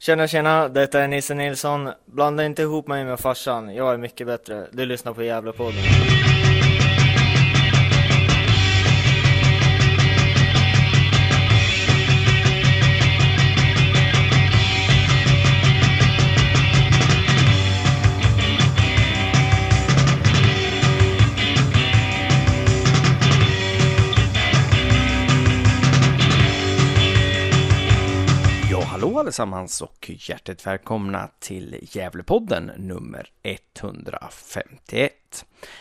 Tjena tjena, detta är Nisse Nilsson. Blanda inte ihop mig med farsan, jag är mycket bättre. Du lyssnar på Gävlepodden. Allesammans och hjärtligt välkomna till Gävlepodden nummer 151.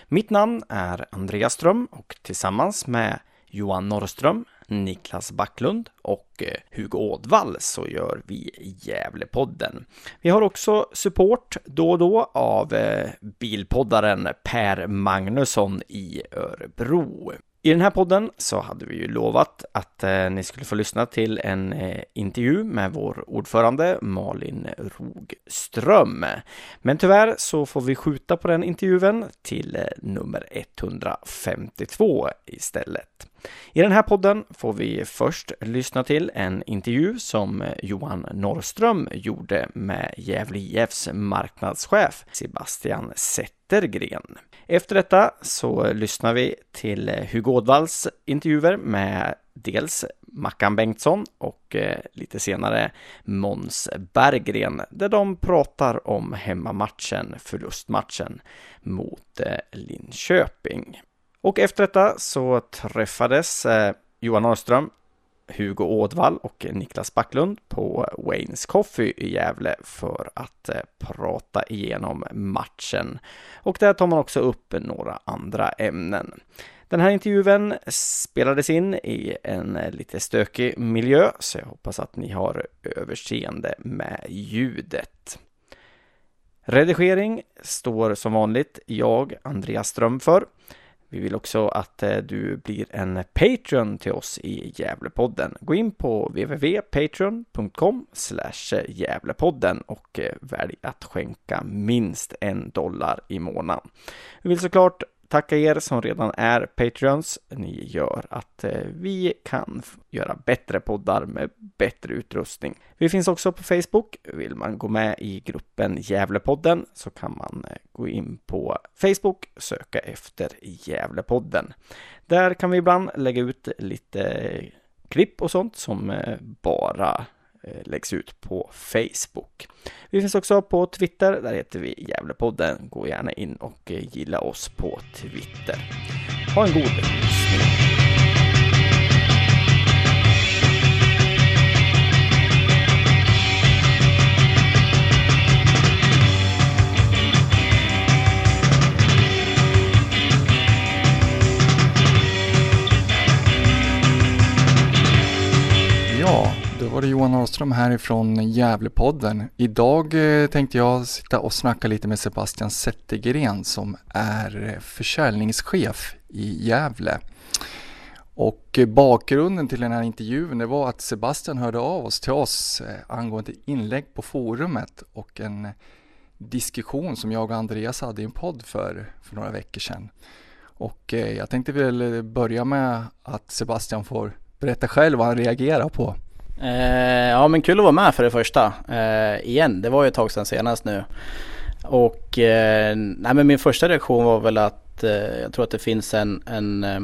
Mitt namn är Andreas Ström och tillsammans med Johan Norrström, Niklas Backlund och eh, Hugo Ådvall så gör vi Gävlepodden. Vi har också support då och då av eh, bilpoddaren Per Magnusson i Örebro. I den här podden så hade vi ju lovat att eh, ni skulle få lyssna till en eh, intervju med vår ordförande Malin Rogström. Men tyvärr så får vi skjuta på den intervjun till eh, nummer 152 istället. I den här podden får vi först lyssna till en intervju som eh, Johan Norrström gjorde med Gävle IFs marknadschef Sebastian Zettergren. Efter detta så lyssnar vi till eh, Hugo Ådvalls intervjuer med dels Mackan Bengtsson och eh, lite senare Måns Berggren där de pratar om hemmamatchen, förlustmatchen mot eh, Linköping. Och efter detta så träffades Johan Norrström, Hugo Ådvall och Niklas Backlund på Waynes Coffee i Gävle för att eh, prata igenom matchen. Och där tar man också upp några andra ämnen. Den här intervjun spelades in i en eh, lite stökig miljö, så jag hoppas att ni har överseende med ljudet. Redigering står som vanligt jag, Andreas Ström, för. Vi vill också att eh, du blir en Patreon till oss i Gävlepodden. Gå in på www.patreon.com Gävlepodden och eh, välj att skänka minst en dollar i månaden. Vi vill såklart tacka er som redan är Patreons. Ni gör att eh, vi kan göra bättre poddar med bättre utrustning. Vi finns också på Facebook. Vill man gå med i gruppen Gävlepodden så kan man eh, gå in på Facebook, söka efter Gävlepodden. Där kan vi ibland lägga ut lite eh, klipp och sånt som bara Eh, läggs ut på Facebook. Vi finns också på Twitter, där heter vi Gävlepodden. Gå gärna in och eh, gilla oss på Twitter. Ha en god lyssning! Johan Ahlström härifrån Gävlepodden. Idag eh, tänkte jag sitta och snacka lite med Sebastian Zettergren som är försäljningschef i Gävle. Och bakgrunden till den här intervjun det var att Sebastian hörde av oss till oss eh, angående inlägg på forumet och en diskussion som jag och Andreas hade i en podd för, för några veckor sedan. Och eh, jag tänkte väl börja med att Sebastian får berätta själv vad han reagerar på. Eh, ja men kul att vara med för det första. Eh, igen, det var ju ett tag sedan senast nu. Och eh, nej, men min första reaktion var väl att eh, jag tror att det finns en, en, eh,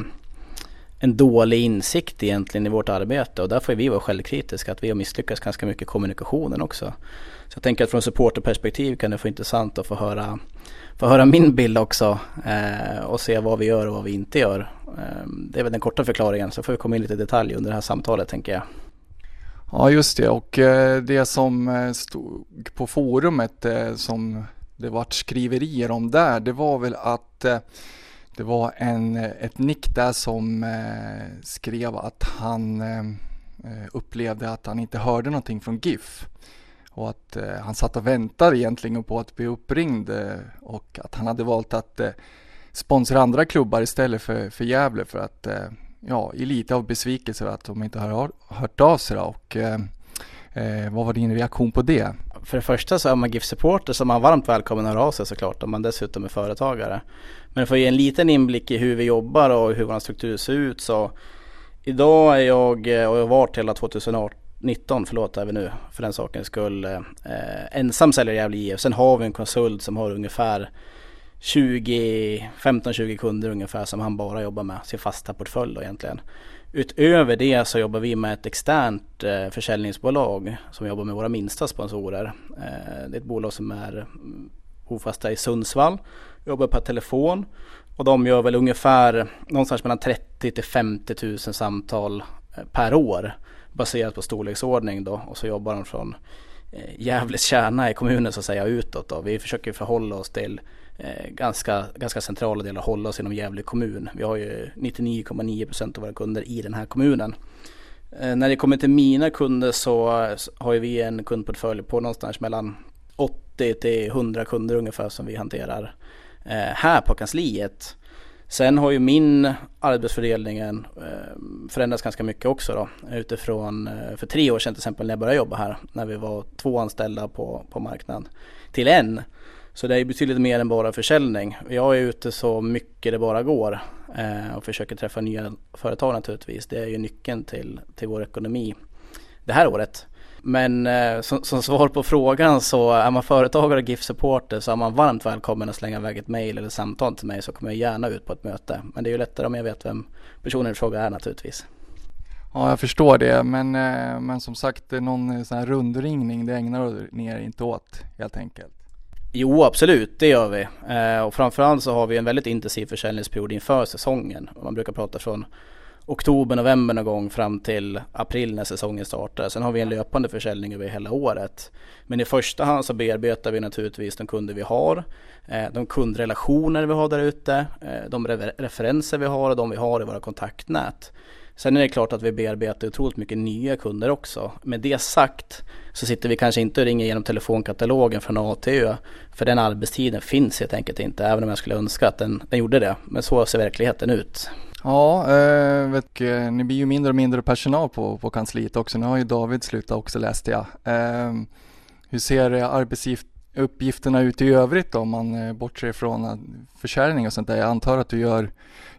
en dålig insikt egentligen i vårt arbete och där får vi vara självkritiska att vi har misslyckats ganska mycket i kommunikationen också. Så jag tänker att från supporterperspektiv kan det vara intressant att få höra, få höra min bild också eh, och se vad vi gör och vad vi inte gör. Eh, det är väl den korta förklaringen så får vi komma in lite i detalj under det här samtalet tänker jag. Ja just det. Och eh, det som eh, stod på forumet eh, som det vart skriverier om där det var väl att det var en, ett nick där som skrev att han upplevde att han inte hörde någonting från GIF. Och att han satt och väntade egentligen på att bli uppringd och att han hade valt att sponsra andra klubbar istället för, för Gävle för att ja, i lite av besvikelse att de inte har hört av sig. Och, eh, eh, vad var din reaktion på det? För det första så är man GIF-supporter så är man varmt välkommen att höra av sig såklart om man dessutom är företagare. Men för att ge en liten inblick i hur vi jobbar och hur vår struktur ser ut så Idag är jag, eh, och jag har varit hela 2018 19 förlåt är vi nu för den sakens skull. Eh, eh ensam säljer Gävle IF. Sen har vi en konsult som har ungefär 20, 15-20 kunder ungefär som han bara jobbar med, sin fasta portfölj då egentligen. Utöver det så jobbar vi med ett externt eh, försäljningsbolag som jobbar med våra minsta sponsorer. Eh, det är ett bolag som är mm, bofasta i Sundsvall, jobbar per telefon och de gör väl ungefär någonstans mellan 30 till 50 000 samtal eh, per år baserat på storleksordning då och så jobbar de från Gävles kärna i kommunen så att säga utåt då. Vi försöker förhålla oss till Eh, ganska, ganska centrala delar, hålla oss inom Gävle kommun. Vi har ju 99,9 procent av våra kunder i den här kommunen. Eh, när det kommer till mina kunder så har vi en kundportfölj på någonstans mellan 80 till 100 kunder ungefär som vi hanterar eh, här på kansliet. Sen har ju min arbetsfördelning förändrats ganska mycket också då. Utifrån, för tre år sedan till exempel när jag började jobba här, när vi var två anställda på, på marknaden, till en. Så det är betydligt mer än bara försäljning. Jag är ute så mycket det bara går eh, och försöker träffa nya företag naturligtvis. Det är ju nyckeln till, till vår ekonomi det här året. Men eh, som, som, svar på frågan så är man företagare och GIF-supporter så är man varmt välkommen att slänga iväg ett mail eller samtal till mig så kommer jag gärna ut på ett möte. Men det är ju lättare om jag vet vem personen i fråga är naturligtvis. Ja, jag förstår det, men, eh, men som sagt, någon sån här rundringning, det ägnar ni er inte åt helt enkelt. Jo, absolut, det gör vi. Eh, och framförallt så har vi en väldigt intensiv försäljningsperiod inför säsongen. Man brukar prata från oktober, november någon gång fram till april när säsongen startar. Sen har vi en löpande försäljning över hela året. Men i första hand så bearbetar vi naturligtvis de kunder vi har, eh, de kundrelationer vi har där ute, eh, de referenser vi har och de vi har i våra kontaktnät. Sen är det klart att vi bearbetar otroligt mycket nya kunder också. Med det sagt så sitter vi kanske inte och ringer genom telefonkatalogen från A till Ö. För den arbetstiden finns helt enkelt inte, även om jag skulle önska att den, den gjorde det. Men så ser verkligheten ut. Ja, eh, vet, eh, ni blir ju mindre och mindre personal på, på kansliet också. Nu har ju David slutat också läste jag. Eh, hur ser eh, Uppgifterna ut i övrigt då, om man eh, bortser från försäljning och sånt där? Jag antar att du gör,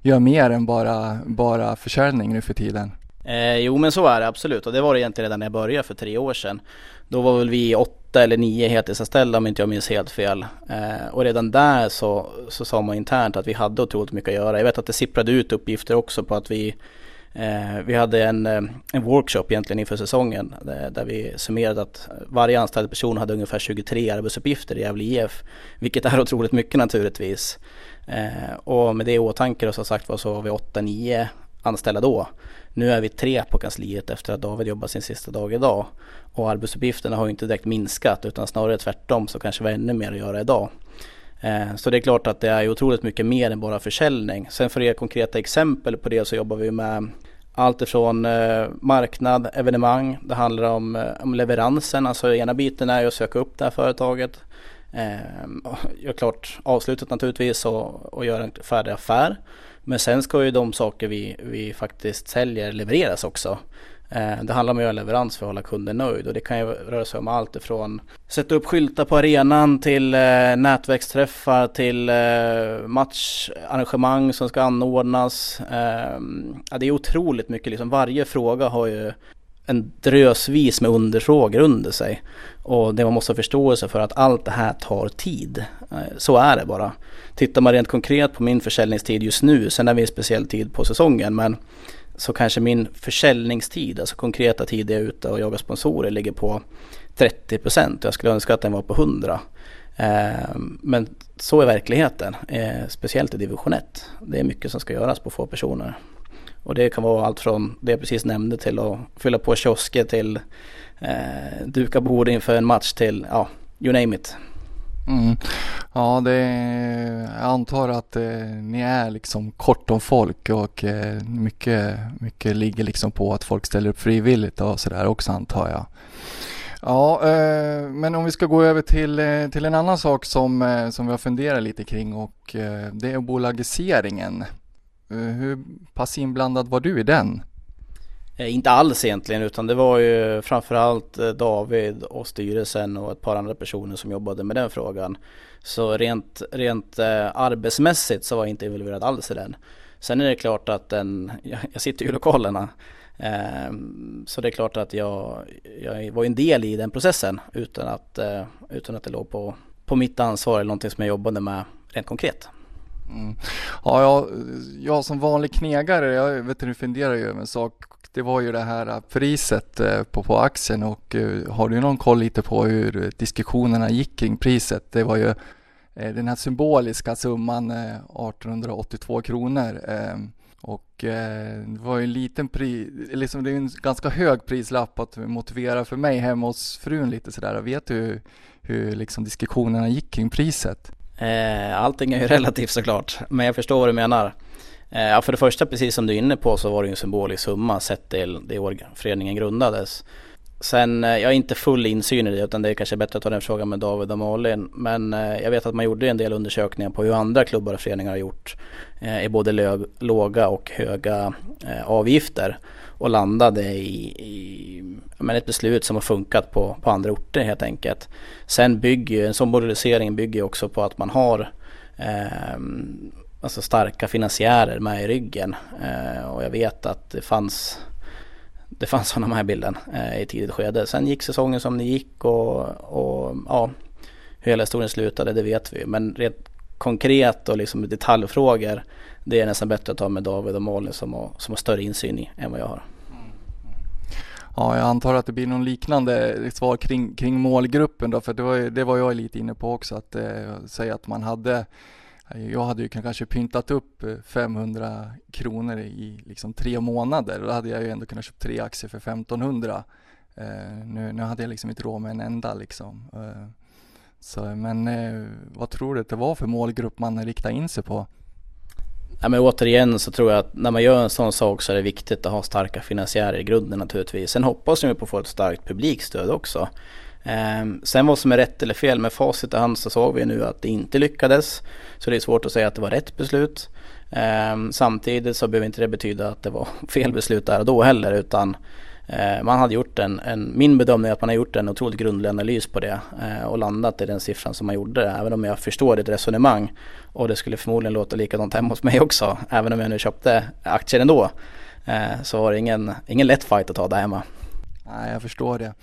gör mer än bara, bara försäljning nu för tiden. Eh, jo men så är det absolut och det var det egentligen redan när jag började för tre år sedan. Då var väl vi åtta eller nio heltidsanställda om inte jag minns helt fel. Eh, och redan där så, så sa man internt att vi hade otroligt mycket att göra. Jag vet att det sipprade ut uppgifter också på att vi Eh, vi hade en, eh, en workshop egentligen inför säsongen eh, där, vi summerade att varje anställd person hade ungefär 23 arbetsuppgifter i Gävle IF. Vilket är otroligt mycket naturligtvis. Och med det i åtanke så sagt var så var vi 8-9 anställda då. Nu är vi tre på kansliet efter att David jobbar sin sista dag idag. Och arbetsuppgifterna har ju inte direkt minskat utan snarare tvärtom så kanske vi har ännu mer att göra idag. Eh, så det är klart att det är otroligt mycket mer än bara försäljning. Sen för att ge konkreta exempel på det så jobbar vi med allt ifrån eh, marknad, evenemang, det handlar om, eh, om leveransen. Alltså ena biten är att söka upp det här företaget. Gör klart avslutet naturligtvis och, och göra en färdig affär. Men sen ska ju de saker vi, vi faktiskt säljer levereras också. Eh, det handlar om att göra leverans för att hålla kunden nöjd och det kan ju röra sig om allt ifrån sätta upp skyltar på arenan till eh, nätverksträffar till eh, matcharrangemang som ska anordnas. Ehm, ja, det är otroligt mycket liksom. Varje fråga har ju en drösvis med underfrågor under sig. Och det man måste ha förståelse för att allt det här tar tid. Så är det bara. Tittar man rent konkret på min försäljningstid just nu, sen är vi i en speciell tid på säsongen, men så kanske min försäljningstid, alltså konkreta tid jag är ute och jagar sponsorer, ligger på 30 procent. Jag skulle önska att den var på 100. Eh, men så är verkligheten, eh, speciellt i division 1. Det är mycket som ska göras på få personer. Och det kan vara allt från det jag precis nämnde till att fylla på kiosker till eh, duka bord inför en match till, ja, you name it. Mm. Ja, det jag antar att eh, ni är liksom kort om folk och eh, mycket, mycket ligger liksom på att folk ställer upp frivilligt och sådär också antar jag. Ja, eh, men om vi ska gå över till, eh, till en annan sak som, eh, som vi har funderat lite kring och eh, det är bolagiseringen. Eh, hur pass inblandad var du i den? Eh, inte alls egentligen utan det var ju framförallt eh, David och styrelsen och ett par andra personer som jobbade med den frågan. Så rent, rent eh, arbetsmässigt så var jag inte involverad alls i den. Sen är det klart att den, jag, sitter ju i lokalerna ehm, så det är klart att jag, jag var en del i den processen utan att, utan att det låg på, på mitt ansvar eller någonting som jag jobbade med rent konkret. Mm. Ja, jag, jag som vanlig knegare, jag vet inte, funderar ju över en sak. Det var ju det här äh, priset äh, på, på aktien och äh, har du någon koll lite på hur diskussionerna gick kring priset? Det var ju den här symboliska summan 1882 kronor. Ähm, och eh, det var ju en liten pris, liksom det är en ganska hög prislapp att motivera för mig hemma hos frun lite sådär. Vet du hur, hur liksom diskussionerna gick kring priset? Eh, allting är ju relativt såklart, men jag förstår vad du menar. Eh, ja, för det första, precis som du är inne på, så var det ju en symbolisk summa sett till det år föreningen grundades. Sen, eh, jag har inte full insyn i det utan det är kanske bättre att ta den frågan med David och Malin. Men eh, jag vet att man gjorde en del undersökningar på hur andra klubbar och föreningar har gjort i både låga och höga avgifter. Och landade i, i men ett beslut som har funkat på, på andra orter helt enkelt. Sen bygger ju, en sån modellisering bygger också på att man har eh, alltså starka finansiärer med i ryggen. Eh, och jag vet att det fanns det fanns sådana med i bilden eh, i tidigt skede. Sen gick säsongen som det gick och, och ja, hur hela historien slutade det vet vi. Men rent konkret och liksom detaljfrågor det är nästan bättre att ta med David och Malin som har, som har större insyn i än vad jag har. Ja, jag antar att det blir någon liknande svar kring, kring målgruppen då, för det var, det var jag lite inne på också, att eh, säga att man hade jag hade ju kanske pyntat upp eh, 500 kronor i liksom tre månader och då hade jag ju ändå kunnat köpa tre aktier för 1500. Eh, nu, nu hade jag liksom inte råd med en enda liksom. Eh, så, men vad tror du att det var för målgrupp man riktade in sig på? Ja, men återigen så tror jag att när man gör en sån sak så är det viktigt att ha starka finansiärer i grunden naturligtvis. Sen hoppas jag på att få ett starkt publikstöd också. Ehm, sen vad som är rätt eller fel med facit i hand så såg vi nu att det inte lyckades. Så det är svårt att säga att det var rätt beslut. Ehm, samtidigt så behöver inte det betyda att det var fel beslut där och då heller utan eh, man hade gjort en, en, min bedömning är att man har gjort en otroligt grundlig analys på det eh, och landat i den siffran som man gjorde. Även om jag förstår ditt resonemang och det skulle förmodligen låta likadant hemma hos mig också. Även om jag nu köpte aktier ändå. Eh, så var det ingen, ingen lätt fight att ta där hemma. Nej, jag förstår det.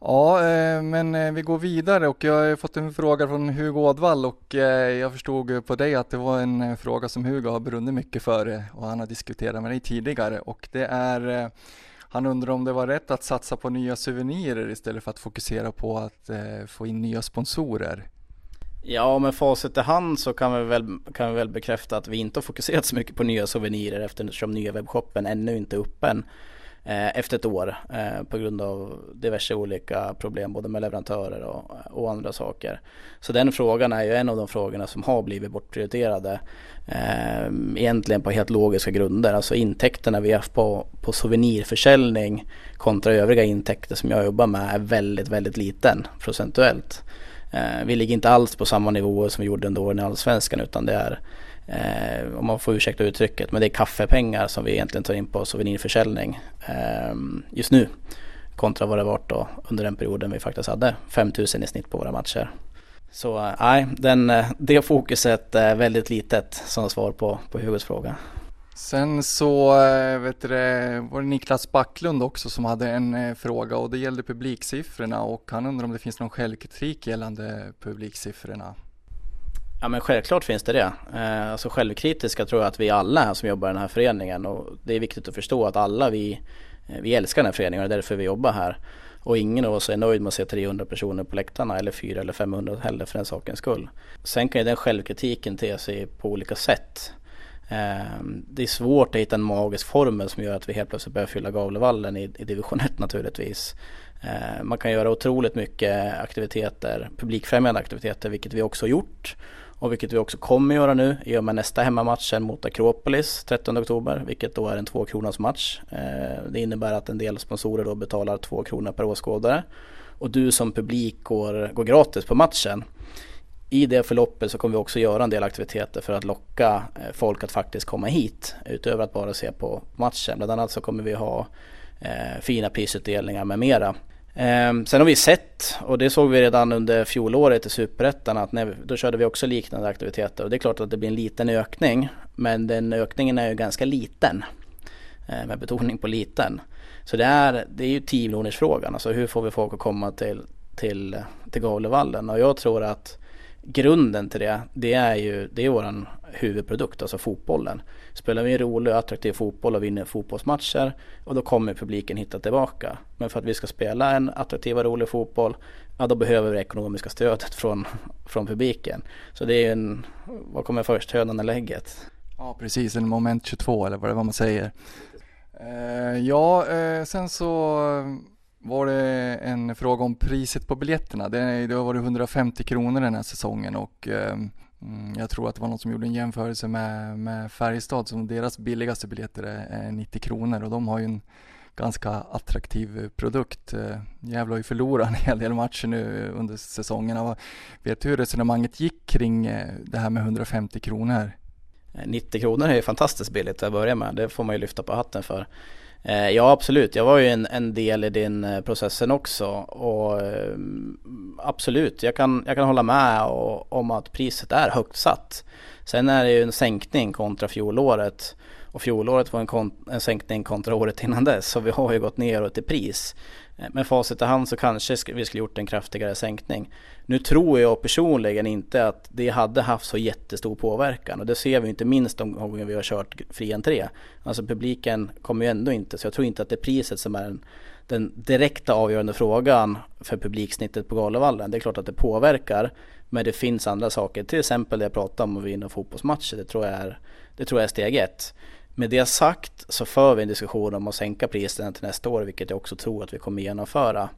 Ja, eh, men eh, vi går vidare och jag har fått en fråga från Hugo Ådvall och eh, jag förstod på dig att det var en fråga som Hugo har brunnit mycket för och han har diskuterat med dig tidigare och det är han undrar om det var rätt att satsa på nya souvenirer istället för att fokusera på att få in nya sponsorer. Ja, med facit i hand så kan vi, väl, kan vi väl bekräfta att vi inte har fokuserat så mycket på nya souvenirer eftersom nya webbshoppen ännu inte är öppen. Eh, efter ett år eh, på grund av diverse olika problem både med leverantörer och, och, andra saker. Så den frågan är ju en av de frågorna som har blivit bortprioriterade eh, egentligen på helt logiska grunder. Alltså intäkterna vi har på, på souvenirförsäljning kontra övriga intäkter som jag jobbar med är väldigt, väldigt liten procentuellt. vi ligger inte alls på samma nivåer som vi gjorde under åren i Allsvenskan utan det är Eh, om man får ursäkta uttrycket, men det är kaffepengar som vi egentligen tar in på souvenirförsäljning eh, just nu. Kontra vad det varit då under den perioden vi faktiskt hade 5000 i snitt på våra matcher. Så eh, nej, eh, det fokuset är väldigt litet som svar på, på Hugos fråga. Sen så eh, vet du, var det Niklas Backlund också som hade en eh, fråga och det gällde publiksiffrorna och han undrar om det finns någon självkritik gällande publiksiffrorna. Ja men självklart finns det det. Eh, alltså självkritiska tror jag att vi alla är som jobbar i den här föreningen och det är viktigt att förstå att alla vi, eh, vi älskar den här föreningen och det är därför vi jobbar här. Och ingen av oss är nöjd med att se 300 personer på läktarna eller 400 eller 500 heller för den sakens skull. Sen kan ju den självkritiken te sig på olika sätt. Eh, det är svårt att hitta en magisk formel som gör att vi helt plötsligt börjar fylla Gavlevallen i, i division 1 naturligtvis. Eh, man kan göra otroligt mycket aktiviteter, publikfrämjande aktiviteter, vilket vi också har gjort och vilket vi också kommer göra nu i och med nästa hemmamatchen mot Akropolis 13 oktober, vilket då är en 2 kronors match. Eh, det innebär att en del sponsorer då betalar 2 kronor per åskådare och du som publik går, går gratis på matchen. I det förloppet så kommer vi också göra en del aktiviteter för att locka eh, folk att faktiskt komma hit utöver att bara se på matchen. Bland annat så kommer vi ha eh, fina prisutdelningar med mera. Eh, sen har vi sett, och det såg vi redan under fjolåret i Superettan, att när, då körde vi också liknande aktiviteter. Och det är klart att det blir en liten ökning, men den ökningen är ju ganska liten. eh, med betoning på liten. Så det är, det är ju 10 miljoners frågan, alltså hur får vi folk att komma till, till, till Gavlevallen? Och jag tror att grunden till det, det är ju det är våran huvudprodukt, alltså fotbollen. Spelar vi en rolig och attraktiv fotboll och vinner fotbollsmatcher och då kommer publiken hitta tillbaka. Men för att vi ska spela en attraktiv och rolig fotboll, ja då behöver vi det ekonomiska stödet från, från publiken. Så det är ju en, vad kommer först, hönan eller ägget? Ja precis, en moment 22 eller vad det var man säger. Eh, ja, eh, sen så var det en fråga om priset på biljetterna. Det, det har varit 150 kronor den här säsongen och ehm, Mm, jag tror att det var någon som gjorde en jämförelse med, med Färjestad som deras billigaste biljetter är 90 kronor och de har ju en ganska attraktiv eh, produkt. Eh, Gävle har ju förlorat en hel del matcher nu eh, under säsongen. Vet du hur resonemanget gick kring det här med 150 kronor? 90 kronor är ju fantastiskt billigt att börja med. Det får man ju lyfta på hatten för. Eh, ja absolut, jag var ju en, en del i den eh, processen också och eh, absolut, jag kan, jag kan hålla med och, om att priset är högt satt. Sen är det ju en sänkning kontra fjolåret och fjolåret var en, en sänkning kontra året innan dess så vi har ju gått neråt i pris. Eh, med facit i hand så kanske vi skulle gjort en kraftigare sänkning. Nu tror jag personligen inte att det hade haft så jättestor påverkan och det ser vi inte minst de gånger vi har kört fri entré. Alltså publiken kommer ju ändå inte, så jag tror inte att det är priset som är den, den direkta avgörande frågan för publiksnittet på Galavallen. Det är klart att det påverkar men det finns andra saker, till exempel det jag pratade om att vinna fotbollsmatcher. Det tror jag är, det tror jag är steg ett. Med det sagt så för vi en diskussion om att sänka priserna till nästa år, vilket jag också tror att vi kommer genomföra.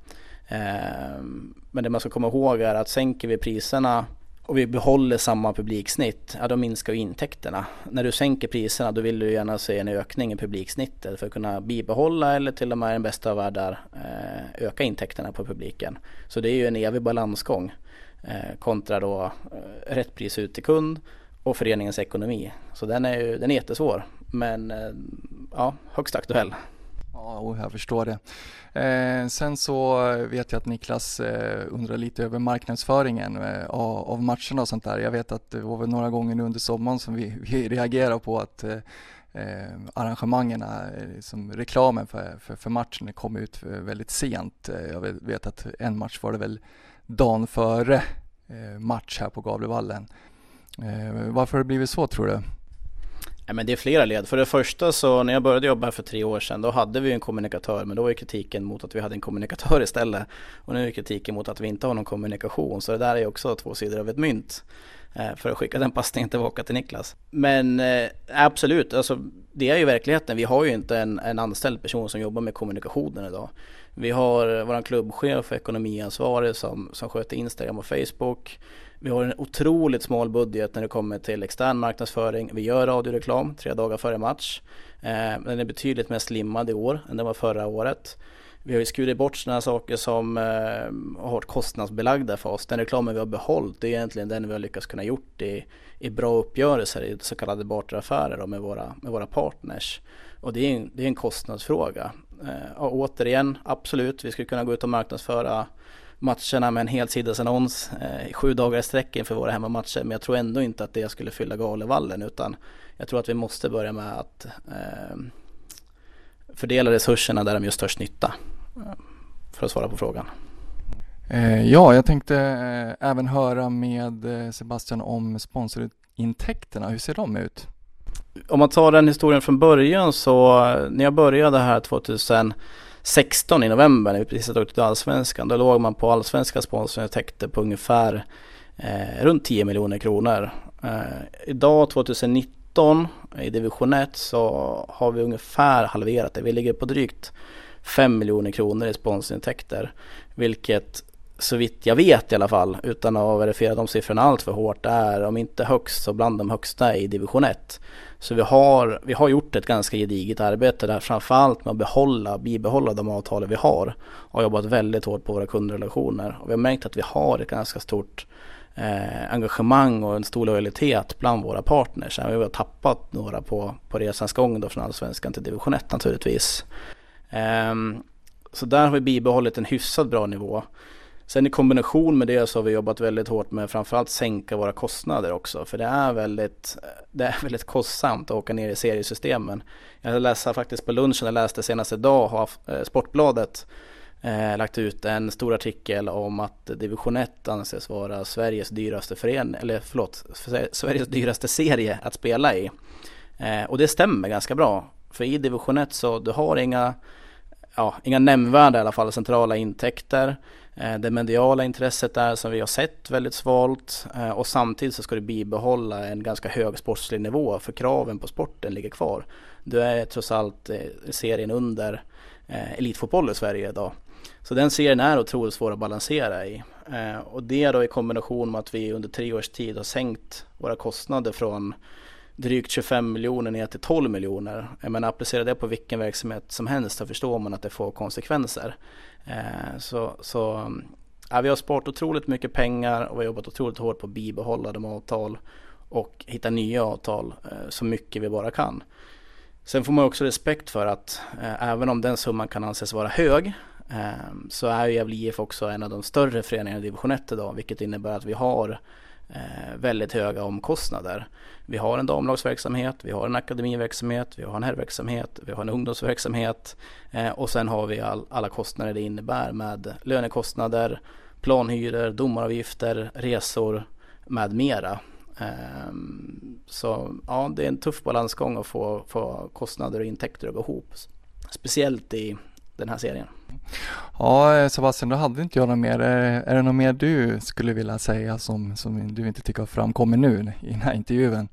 Ehm, men det man ska komma ihåg är att sänker vi priserna och vi behåller samma publiksnitt, ja då minskar ju intäkterna. När du sänker priserna då vill du gärna se en ökning i publiksnittet för att kunna bibehålla eller till och med i den bästa av världar eh, öka intäkterna på publiken. Så det är ju en evig balansgång eh, kontra då eh, rätt pris ut till kund och föreningens ekonomi. Så den är ju den är jättesvår men eh, ja, högst aktuell. Ja, jag förstår det. Eh, sen så vet jag att Niklas eh, undrar lite över marknadsföringen eh, av, matcherna och sånt där. Jag vet att det var väl några gånger nu under sommaren som vi, vi reagerade på att eh, eh arrangemangen, liksom eh, reklamen för, för, för matchen kom ut väldigt sent. Jag vet att en match var det väl dagen före match här på Gavlevallen. Varför har det blivit så tror du? Ja, men det är flera led. För det första så när jag började jobba här för tre år sedan då hade vi en kommunikatör men då var kritiken mot att vi hade en kommunikatör istället. Och nu är kritiken mot att vi inte har någon kommunikation. Så det där är också två sidor av ett mynt. Eh, för att skicka den passningen tillbaka till Niklas. Men eh, absolut, alltså, det är ju verkligheten. Vi har ju inte en, en anställd person som jobbar med kommunikationen idag. Vi har vår klubbchef och ekonomiansvarig som, som sköter Instagram och Facebook. Vi har en otroligt smal budget när det kommer till extern marknadsföring. Vi gör radioreklam tre dagar före match. Eh, den är betydligt mer slimmad i år än den var förra året. Vi har ju skurit bort sådana saker som eh, har varit kostnadsbelagda för oss. Den reklamen vi har behållit det är egentligen den vi har lyckats kunna gjort i, i bra uppgörelser i så kallade barteraffärer med våra, med våra partners. Och det är en, det är en kostnadsfråga. Eh, och återigen, absolut, vi skulle kunna gå ut och marknadsföra matcherna med en helsidesannons eh, sju dagar i sträck inför våra hemmamatcher. Men jag tror ändå inte att det skulle fylla Galevallen utan jag tror att vi måste börja med att eh, fördela resurserna där de gör störst nytta. Eh, för att svara på frågan. Eh, ja, jag tänkte eh, även höra med Sebastian om sponsorintäkterna. Hur ser de ut? Om man tar den historien från början så när jag började här 2000 16 i november när vi precis hade åkt till Allsvenskan. Då låg man på allsvenska sponsorintäkter på ungefär eh, runt 10 miljoner kronor. Eh, idag 2019 i division 1 så har vi ungefär halverat det. Vi ligger på drygt 5 miljoner kronor i sponsorintäkter. Vilket så vitt jag vet i alla fall, utan att verifiera de siffrorna allt för hårt, är om inte högst så bland de högsta i division 1. Så vi har, vi har gjort ett ganska gediget arbete där framförallt med att behålla, bibehålla de avtal vi har och jobbat väldigt hårt på våra kundrelationer. Och vi har märkt att vi har ett ganska stort eh, engagemang och en stor lojalitet bland våra partners. Vi har tappat några på, på resans gång då från Allsvenskan till division 1 naturligtvis. Ehm, så där har vi bibehållit en hyfsat bra nivå. Sen i kombination med det så har vi jobbat väldigt hårt med framförallt sänka våra kostnader också. För det är väldigt, det är väldigt kostsamt att åka ner i seriesystemen. Jag läste faktiskt på lunchen, jag läste senast idag, har eh, Sportbladet eh, lagt ut en stor artikel om att division 1 anses vara Sveriges dyraste förening, eller förlåt, Sveriges dyraste serie att spela i. Eh, och det stämmer ganska bra. För i division 1 så du har inga, ja, inga nämnvärda i alla fall centrala intäkter. Eh, det mediala intresset är som vi har sett väldigt svalt eh, och samtidigt så ska du bibehålla en ganska hög sportslig nivå för kraven på sporten ligger kvar. Du är trots allt eh, serien under elitfotboll i Sverige idag. Så den serien är otroligt svår att balansera i. Och det då i kombination med att vi under tre års tid har sänkt våra kostnader från drygt 25 miljoner ner till 12 miljoner. Men applicera det på vilken verksamhet som helst så förstår man att det får konsekvenser. Eh, så, så ja, vi har sparat otroligt mycket pengar och vi har jobbat otroligt hårt på att bibehålla de avtal och hitta nya avtal eh, så mycket vi bara kan. Sen får man också respekt för att eh, även om den summan kan anses vara hög så är ju Gävle IF också en av de större föreningarna i division 1 idag vilket innebär att vi har Eh, väldigt höga omkostnader. Vi har en damlagsverksamhet, vi har en akademiverksamhet, vi har en herrverksamhet, vi har en ungdomsverksamhet eh, och sen har vi all, alla kostnader det innebär med lönekostnader, planhyror, domaravgifter, resor med mera. Eh, så ja, det är en tuff balansgång att få, få kostnader och intäkter att gå ihop. Speciellt i den här serien. Ja, Sebastian, då hade inte jag något mer. Är, är det något mer du skulle vilja säga som, som du inte tycker framkommer nu i den här intervjun?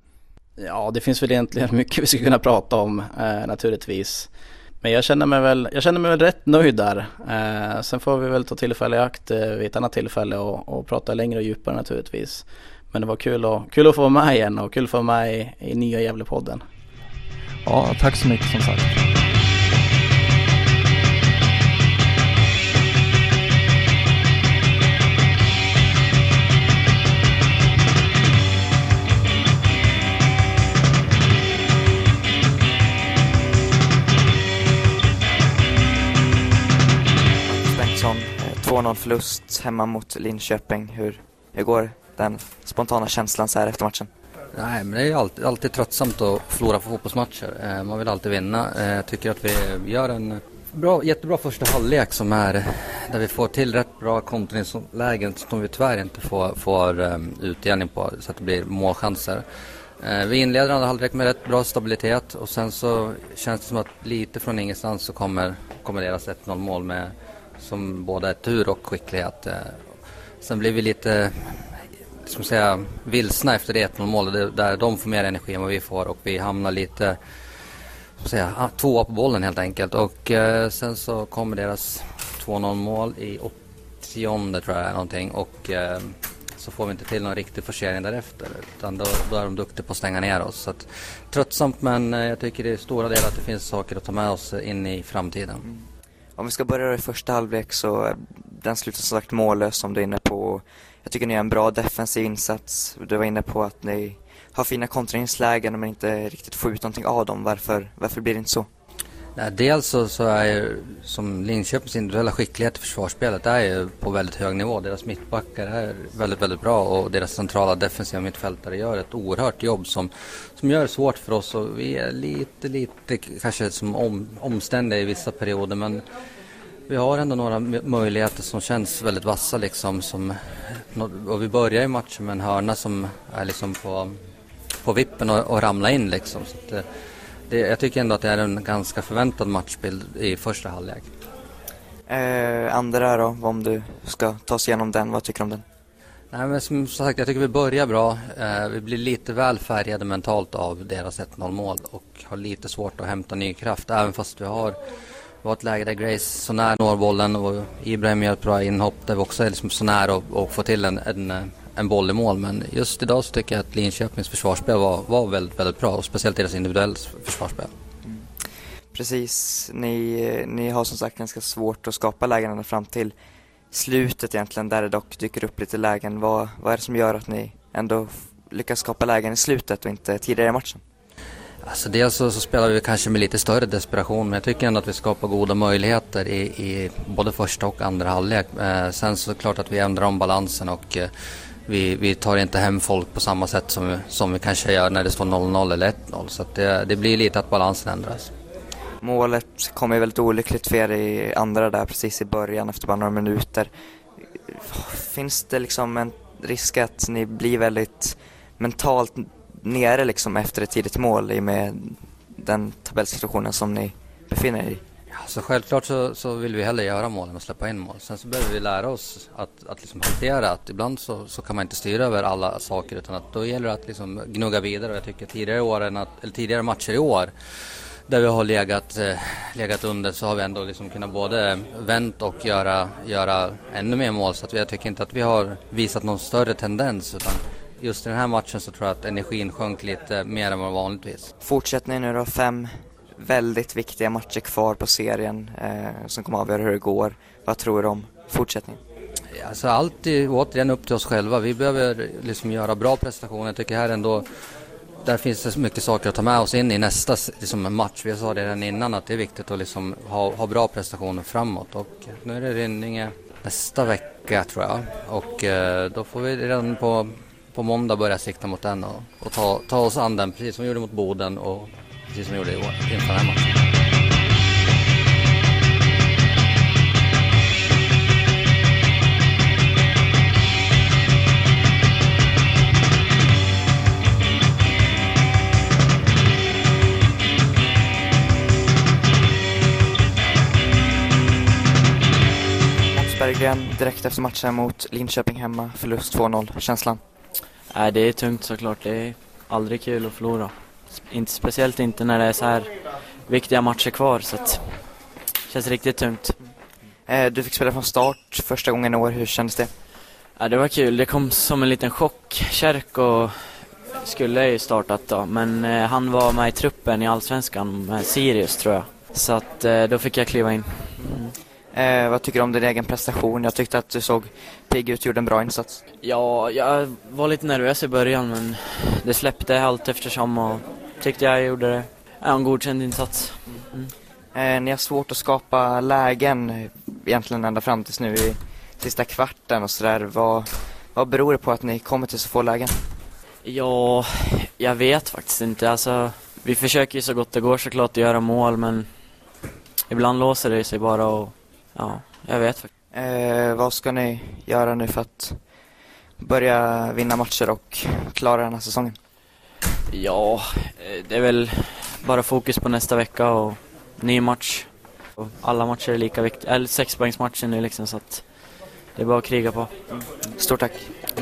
Ja, det finns väl egentligen mycket vi skulle kunna prata om eh, naturligtvis. Men jag känner mig väl, jag känner mig väl rätt nöjd där. Eh, sen får vi väl ta tillfälle i akt eh, vid ett annat tillfälle och, och, prata längre och djupare naturligtvis. Men det var kul, och, kul att få vara med igen och kul att få vara med i, i nya Gävlepodden. Ja, tack så mycket som sagt. 2-0 förlust hemma mot Linköping. Hur, hur går den spontana känslan så här efter matchen? Nej, men det är alltid, alltid tröttsamt att förlora på fotbollsmatcher. Eh, man vill alltid vinna. Eh, jag tycker att vi gör en bra, jättebra första halvlek som är där vi får till rätt bra kontringslägen som vi tyvärr inte får, får um, utdelning på så att det blir målchanser. Uh, vi inleder andra halvlek med rätt bra stabilitet och sen så känns det som att lite från ingenstans så kommer, kommer deras 1-0 mål med som både är tur och skicklighet. Eh, sen blir vi lite som säga, vilsna efter det 1-0 målet där de får mer energi än vad vi får och vi hamnar lite säga, ah, tvåa på bollen helt enkelt. Och eh, sen så kommer deras 2-0 mål i 80 tror jag någonting och eh, så får vi inte till någon riktig forcering därefter utan då, då, är de duktiga på att stänga ner oss. Så att, tröttsamt men eh, jag tycker i stora delar att det finns saker att ta med oss in i framtiden. Om vi ska börja i första halvlek så den slutar som sagt mållös som du är inne på. Jag tycker ni har en bra defensiv insats. Du var inne på att ni har fina kontringslägen men inte riktigt får ut någonting av dem. Varför, varför blir det inte så? Nej, dels så, så är ju som Linköpings individuella skicklighet i försvarsspelet är ju på väldigt hög nivå. Deras mittbackar är väldigt, väldigt bra och deras centrala defensiva mittfältare gör ett oerhört jobb som, som gör det svårt för oss och vi är lite, lite kanske som om, omständiga i vissa perioder men vi har ändå några möjligheter som känns väldigt vassa liksom. Som, och vi börjar ju matchen med en hörna som är liksom på på vippen och, och ramla in liksom. Så att, eh, det, jag tycker ändå att det är en ganska förväntad matchbild i första halvlek. Eh, andra då, om du ska ta oss igenom den, vad tycker du om den? Nej, men som sagt, jag tycker vi börjar bra. Eh, vi blir lite väl färgade mentalt av deras 1-0 mål och har lite svårt att hämta ny kraft även fast vi har ett läge där Grace så när når bollen och Ibrahim gör ett bra inhopp där vi också är liksom så nära att få till en, en, en boll i mål. Men just idag så tycker jag att Linköpings försvarsspel var, var väldigt, väldigt bra och speciellt deras individuella försvarsspel. Mm. Precis, ni, ni har som sagt ganska svårt att skapa lägen fram till slutet egentligen där det dock dyker upp lite lägen. Vad, vad är det som gör att ni ändå lyckas skapa lägen i slutet och inte tidigare i matchen? Alltså dels så, så spelar vi kanske med lite större desperation men jag tycker ändå att vi skapar goda möjligheter i, i både första och andra halvlek. Eh, sen så klart att vi ändrar om balansen och eh, vi, vi tar inte hem folk på samma sätt som, som vi kanske gör när det står 0-0 eller 1-0 så det, det blir lite att balansen ändras. Målet kom ju väldigt olyckligt för er i andra där precis i början efter bara några minuter. Finns det liksom en risk att ni blir väldigt mentalt nere liksom efter ett tidigt mål i och med den tabellsituationen som ni befinner er i? Alltså självklart så, så vill vi hellre göra mål än att släppa in mål. Sen så behöver vi lära oss att, att liksom hantera att ibland så, så kan man inte styra över alla saker utan att då gäller det att liksom gnugga vidare. Och jag tycker tidigare, åren att, eller tidigare matcher i år där vi har legat, eh, legat under så har vi ändå liksom kunnat både vänt och göra, göra ännu mer mål. Så att jag tycker inte att vi har visat någon större tendens utan just i den här matchen så tror jag att energin sjönk lite mer än vad vanligtvis. Fortsättning nu då, fem väldigt viktiga matcher kvar på serien eh, som kommer avgöra hur det går. Vad tror du om fortsättningen? Alltså allt är återigen upp till oss själva. Vi behöver liksom göra bra prestationer. Jag tycker här ändå där finns det så mycket saker att ta med oss in i nästa liksom, match. Vi sa det redan innan att det är viktigt att liksom ha, ha bra prestationer framåt och nu är det Rynninge nästa vecka tror jag och eh, då får vi redan på, på måndag börja sikta mot den och, och ta, ta oss an den precis som vi gjorde mot Boden och precis som vi gjorde i år inför den här matchen. Berggren, direkt efter matchen mot Linköping hemma, förlust 2-0. Känslan? Nej, det är tungt såklart. Det är aldrig kul att förlora. Inte, speciellt inte när det är så här viktiga matcher kvar. Så att, det känns riktigt tungt. Eh, du fick spela från start första gången i år. Hur kändes det? Ja, det var kul. Det kom som en liten chock. Kärko skulle ju startat då, men eh, han var med i truppen i Allsvenskan med Sirius tror jag. Så att eh, då fick jag kliva in. Mm. Eh, vad tycker du om din egen prestation? Jag tyckte att du såg pigg ut och gjorde en bra insats. Ja, jag var lite nervös i början men det släppte allt eftersom och tyckte jag gjorde det. En godkänd insats. Mm. Eh, ni har svårt att skapa lägen egentligen ända fram tills nu i sista kvarten och sådär. Vad, vad beror det på att ni kommer till så få lägen? Ja, jag vet faktiskt inte. Alltså, vi försöker ju så gott det går såklart att göra mål men ibland låser det sig bara och ja, jag vet faktiskt. Eh, vad ska ni göra nu för att börja vinna matcher och klara den här säsongen? Ja, eh, det är väl bara fokus på nästa vecka och ny match. Alla matcher är lika viktiga, eller sexpoängsmatchen nu liksom så att det är bara att kriga på. Stort tack.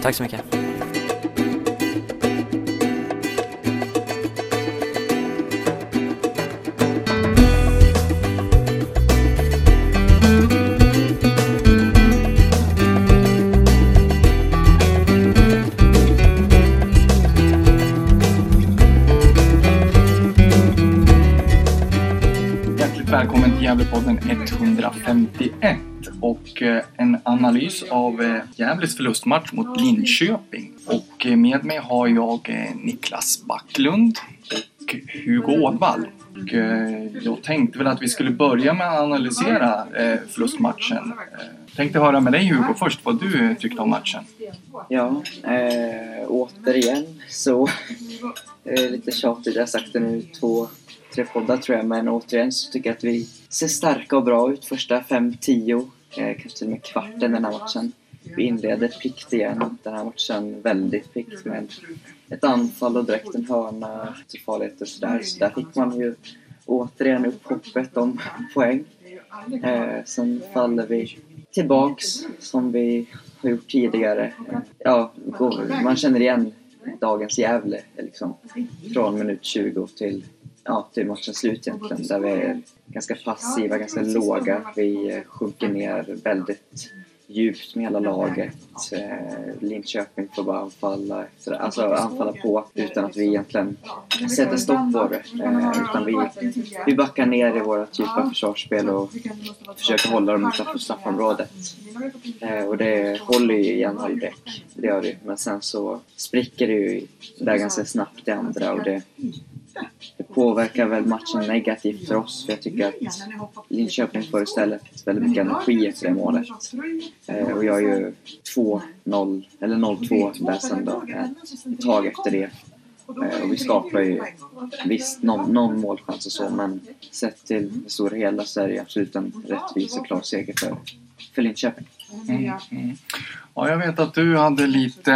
Tack så mycket. 151 och eh, en analys av eh, Gävles förlustmatch mot Linköping. Och eh, med mig har jag Niklas Backlund och Hugo Åvall. Och jag tänkte väl att vi skulle börja med att analysera förlustmatchen. Tänkte höra med dig Hugo först vad du tyckte om matchen. Ja, eh, återigen så eh, lite tjatigt, jag har sagt det nu två, bättre poddar tror jag, men återigen så tycker jag att vi ser starka och bra ut första 5-10, eh, kanske till och med kvarten den här matchen. Vi inleder piggt igen den här matchen, väldigt piggt med ett anfall och direkt en hörna till farligt och sådär. Så där fick man ju återigen upp hoppet om poäng. Eh, sen faller vi tillbaks som vi har gjort tidigare. Ja, går- man känner igen dagens Gävle liksom, från minut 20 till, ja, till matchens slut egentligen. Där vi är ganska passiva, ganska låga. Vi sjunker ner väldigt djupt med hela laget. Eh, Linköping får bara anfalla, alltså anfalla på utan att vi egentligen sätter stopp på det. Eh, utan vi, vi backar ner i vårt typ djupa försvarsspel och försöker hålla dem utanför straffområdet. Eh, och det håller ju i en halvlek, det gör det ju. Men sen så spricker det ju där ganska snabbt i andra och det, det påverkar väl matchen negativt för oss. För jag tycker att Linköping får istället väldigt mycket energi efter det målet. Eh, och jag är ju 2-0, eller 0-2 där sen då, eh, ett tag efter det. Eh, och vi skapar ju visst någon, någon målchans och så, men sett till det stora hela så är det absolut en rättvis och klar seger för, för Linköping. Mm, mm. Ja, jag vet att du hade lite...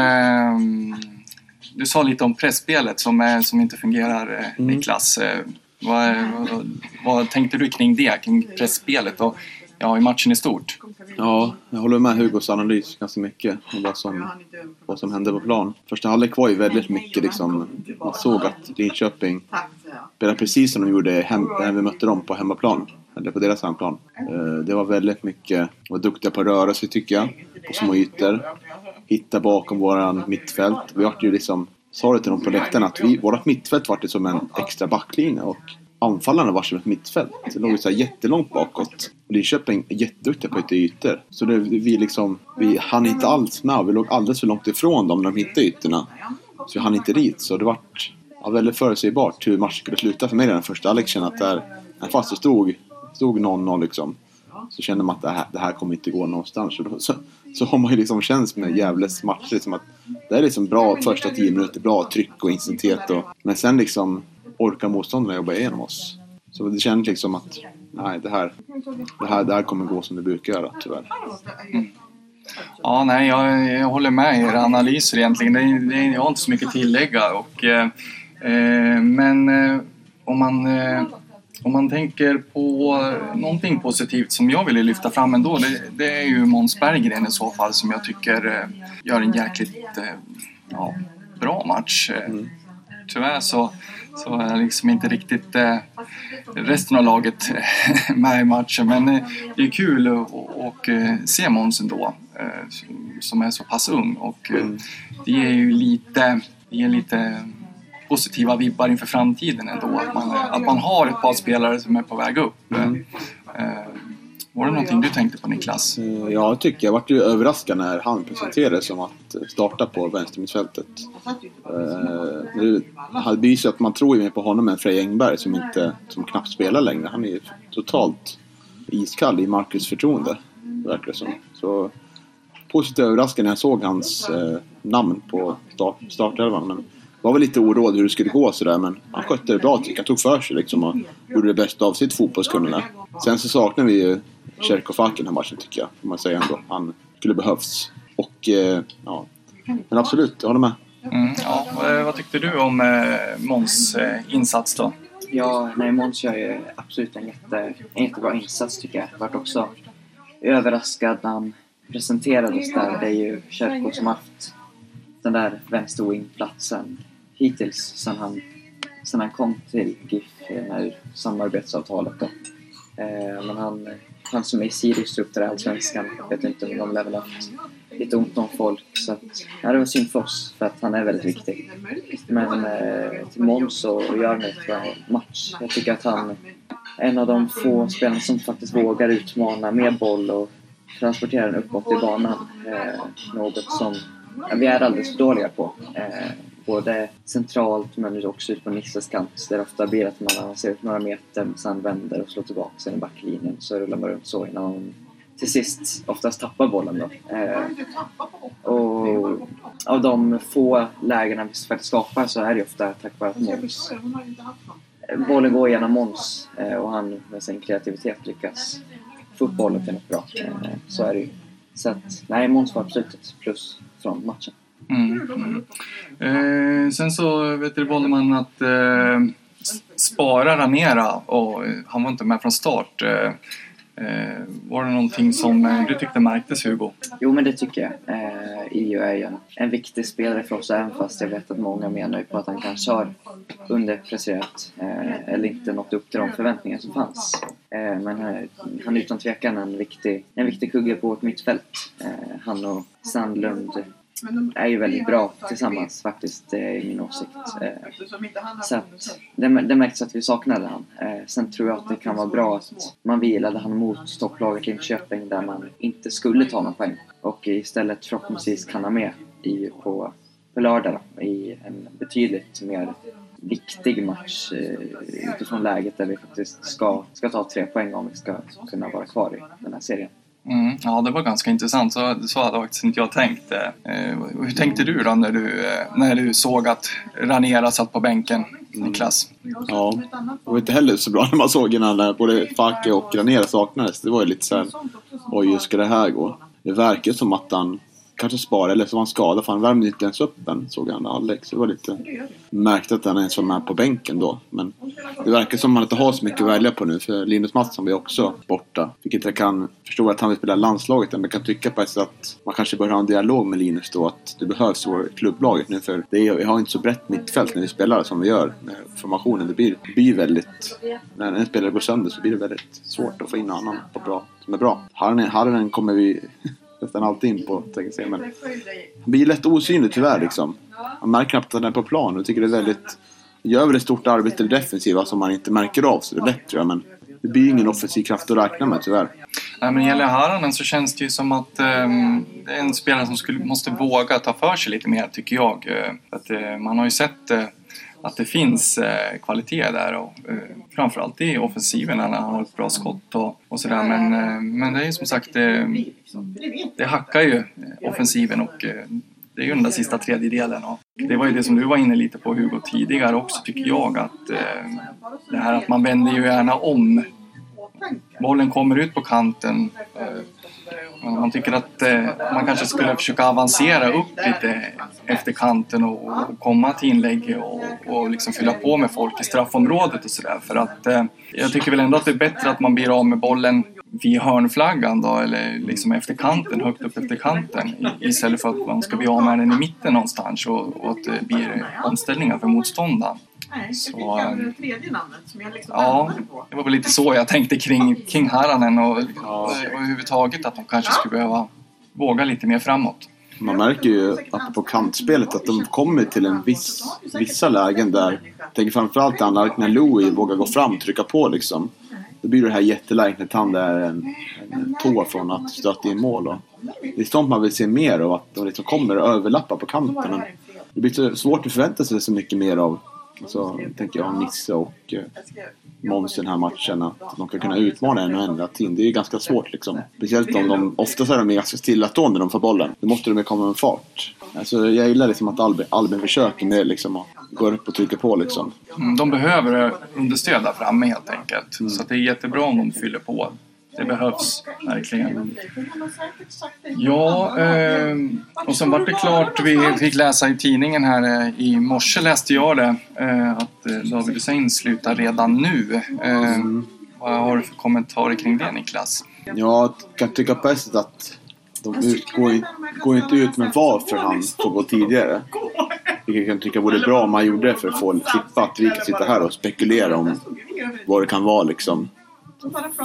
Um, du sa lite om pressspelet som, som inte fungerar, mm. Niklas. Eh, vad, vad, vad, tänkte du kring det, kring pressspelet och ja, i matchen i stort? Ja, jag håller med Hugos analys ganska mycket om vad som, vad som hände på plan. Första halvlek var ju väldigt mycket liksom, man såg att Linköping spelade precis som de gjorde hem, när vi mötte dem på hemmaplan eller på deras hemplan. Eh, det var väldigt mycket, var duktiga på att röra sig tycker jag, på små ytor. Hitta bakom våran mittfält. Vi vart ju liksom, sa det till dem på läktaren att vi, vårat mittfält vart som en extra backlinje och anfallarna var som ett mittfält. Det låg så här jättelångt bakåt. Linköping är jätteduktiga på att hitta ytor. Så det, vi liksom, vi hann inte alls med. Vi låg alldeles för långt ifrån dem när de hittade ytorna. Så vi hann inte dit. Så det vart ja, väldigt förutsägbart hur matchen skulle sluta för mig den första Alex kände att där, fast det stod stod 0-0 liksom. Så kände man att det här, det här kommer inte gå någonstans. Så, då, så, så har man ju liksom känt med Gävles matcher liksom att det är liksom bra första 10 minuter, bra tryck och intensitet. Och, men sen liksom orkar motståndarna jobba igenom oss. Så det kändes liksom att nej, det här, det här, det här kommer gå som det brukar göra tyvärr. Mm. Ja, nej, jag, jag håller med i era analyser egentligen. Det, det, jag har inte så mycket att tillägga. Och, eh, eh men eh, om man eh, om man tänker på någonting positivt som jag ville lyfta fram ändå, det, det är ju Måns Berggren i så fall som jag tycker eh, gör en jäkligt eh, ja, bra match. Mm. Tyvärr så, så är liksom inte riktigt eh, resten av laget med i matchen men det är kul att se Måns ändå som är så pass ung och mm. det ger ju lite, det ger lite positiva vibbar inför framtiden ändå. Att man, att man har ett par spelare som är på väg upp. Mm. Eh, var det någonting du tänkte på Niklas? Eh, ja, jag tycker jag vart ju överraskad när han presenterades som att starta på vänstermittfältet. Eh, det blir så att man tror ju mer på honom än Frej Engberg som, inte, som knappt spelar längre. Han är ju totalt iskall i Marcus förtroende, verkar det som. Så positivt överraskad när jag såg hans eh, namn på start, startelvan var väl lite oroad hur det skulle gå sådär men han skötte det bra tycker jag. Tog för sig liksom och gjorde det bästa av sitt fotbollskunnande. Sen så saknar vi ju Tjerkov den här matchen tycker jag, får man säga ändå. Han skulle behövts. Och eh, ja, men absolut, jag håller med. Mm, ja. Vad tyckte du om eh, Måns eh, insats då? Ja, nej Måns gör ju absolut en, jätte, en jättebra insats tycker jag. Jag vart också överraskad när han presenterades där. Det är ju Tjerkov som haft den där vänsterwingplatsen hittills sen han, sen han kom till GIF i det här samarbetsavtalet. Då. Eh, men han, han som är i Sirius trupp i Allsvenskan, vet inte om de lär väl haft lite ont om folk. Så att, ja, det var synd för oss, för att han är väldigt viktig. Men eh, till Måns och gör han ett bra match. Jag tycker att han är en av de få spelarna som faktiskt vågar utmana med boll och transportera den uppåt i banan. Eh, något som ja, vi är alldeles för dåliga på. Eh, både centralt men också ut på Nisses kant där det ofta blir att man avancerar ut några meter, sen vänder och slår tillbaka sen i backlinjen så rullar man runt så innan man till sist oftast tappar bollen då. Eh, och av de få lägena vi faktiskt skapar så är det ofta tack vare att Måns bollen går igenom Måns eh, och han med sin kreativitet lyckas få upp bollen till något bra. Eh, så är det ju. Så att, nej, Måns var absolut ett plus från matchen. Mm. Eh, sen så vet du, valde man att eh, spara Ranera och han var inte med från start. Eh, eh, var det någonting som eh, du tyckte märktes Hugo? Jo men det tycker jag. Eh, Io är ju en, en viktig spelare för oss även fast jag vet att många menar på att han kanske har underpresterat eh, eller inte nått upp till de förväntningar som fanns. Eh, men han är utan tvekan en viktig, en viktig kugge på vårt mittfält. Eh, han och Sandlund är ju väldigt bra tillsammans faktiskt, det är min åsikt. Eh, så att, det, det märks att vi saknade han. Eh, sen tror jag att det kan vara bra att man vilade han mot topplaget Linköping där man inte skulle ta någon poäng och istället förhoppningsvis kan ha med i, på, på lördag då, i en betydligt mer viktig match eh, utifrån läget där vi faktiskt ska, ska ta tre poäng om vi ska kunna vara kvar i den här serien. Mm, ja, det var ganska intressant. Så, så hade faktiskt inte jag tänkt. Eh, hur tänkte du då när du, eh, när du såg att Ranera satt på bänken, Niklas? Ja, det var inte heller så bra när man såg innan när både Fake och Ranera saknades. Det var ju lite så här, oj, hur ska det här gå? Det verkar som att han kanske spara, eller så var han skadad för han värmde inte ens upp den såg han, Alex. det var lite märkte att han ens var med på bänken då. Men det verkar som att man inte har så mycket att välja på nu för Linus Mattsson blir också borta. Vilket jag kan förstå att han vill spela landslaget men jag kan tycka på att man kanske bör ha en dialog med Linus då att det behövs i klubblaget nu för det är, vi har inte så brett mittfält när vi spelar som vi gör med formationen. Det blir, blir väldigt... När en spelare går sönder så blir det väldigt svårt att få in någon annan på bra, som är bra. Harren kommer vi nästan alltid in på, tänker jag säga. Men han blir lätt osynlig tyvärr liksom. Man märker knappt att han är på plan och tycker det är väldigt... Gör väl ett stort arbete i det defensiva som man inte märker av så det är lätt tror jag. Men det blir ingen offensiv kraft att räkna med tyvärr. Nej, men gäller Haranen så känns det ju som att um, det är en spelare som skulle, måste våga ta för sig lite mer tycker jag. Eh, att, uh, man har ju sett uh, att det finns eh, kvalitet där och eh, framförallt i offensiven när han har ett bra skott och, och sådär. Men, eh, men det är ju som sagt det, det hackar ju eh, offensiven och eh, det är ju den där sista tredjedelen och det var ju det som du var inne lite på Hugo tidigare också tycker jag att eh, det här att man vänder ju gärna om. Bollen kommer ut på kanten eh, man tycker att eh, man kanske skulle försöka avancera upp lite efter kanten och, och komma till inlägg och, och liksom fylla på med folk i straffområdet och sådär. För att eh, jag tycker väl ändå att det är bättre att man blir av med bollen vid hörnflaggan då, eller liksom efter kanten, högt upp efter kanten istället för att man ska bli av med den i mitten någonstans och, och att det blir omställningar för motståndaren. Nej, så, jag fick det tredje namnet som jag liksom Ja, det var väl lite så jag tänkte kring, kring Haranen och, ja. och överhuvudtaget att de kanske skulle behöva våga lite mer framåt. Man märker ju på kantspelet att de kommer till en viss, vissa lägen där, jag tänker framförallt när Louis vågar gå fram och trycka på liksom. Då blir det här jätteläget när Tand är en, en tå från att stöta in mål. Och det är sånt man vill se mer av, att de liksom kommer och överlappar på kanten. Men det blir så svårt att förvänta sig så mycket mer av så tänker jag Nisse och eh, Måns i den här matchen att de kan kunna utmana en och ändra team. Det är ganska svårt liksom. Speciellt om de, oftast är de ganska stillastående när de får bollen. Då måste de ju komma med fart. Alltså, jag gillar liksom att Albin, Albin försöker med liksom att gå upp och trycka på liksom. Mm, de behöver understöd där framme helt enkelt. Mm. Så det är jättebra om de fyller på det behövs verkligen. Ja, eh, och sen var det klart, vi fick läsa i tidningen här eh, i morse läste jag det, eh, att David Hussein slutar redan nu. Vad har du för kommentarer kring det Niklas? Ja, jag kan tycka på ett sätt att de går, går inte ut med varför han får gå tidigare. Vilket jag kan tycka vore bra om man gjorde det för att få slippa att vi kan sitta här och spekulera om vad det kan vara liksom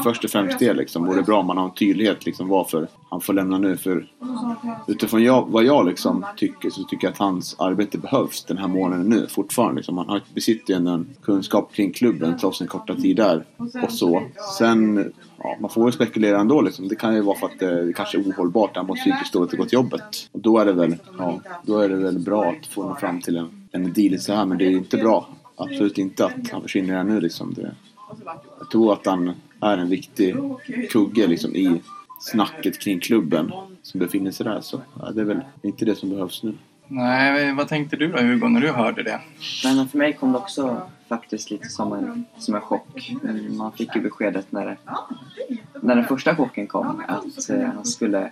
först och främst det liksom. Vore bra om man har en tydlighet liksom varför han får lämna nu. För utifrån jag, vad jag liksom tycker så tycker jag att hans arbete behövs den här månaden nu fortfarande. Liksom. Han besitter ju en kunskap kring klubben trots en korta tid där och så. Sen, ja, man får ju spekulera ändå liksom. Det kan ju vara för att eh, det kanske är ohållbart. Han mår psykiskt dåligt och det till jobbet. Och då är det väl, ja, då är det väl bra att få nå fram till en, en deal så här. Men det är ju inte bra. Absolut inte att han försvinner här nu liksom. Det, jag tror att han är en viktig kugge liksom, i snacket kring klubben som befinner sig där. Så ja, det är väl inte det som behövs nu. Nej, vad tänkte du då Hugo när du hörde det? Nej, men för mig kom det också faktiskt lite som en, som en chock. Man fick ju beskedet när, när den första chocken kom att eh, han skulle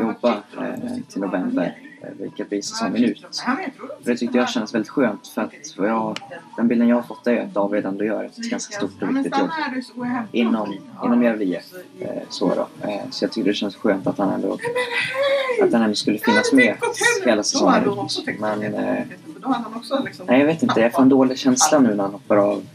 jobba eh, till november Eh, vilket visar sig minut. Det? Tyckte jag kändes väldigt skönt för att jag, den bilden jag har fått är att David ändå gör ett ganska stort och viktigt jobb inom, inom Järvie. Eh, så, då. Så jag tyckte det känns skönt att han ändå, att han ändå skulle finnas med hela säsongen Men nej, jag vet inte, jag får en dålig känsla nu när han hoppar av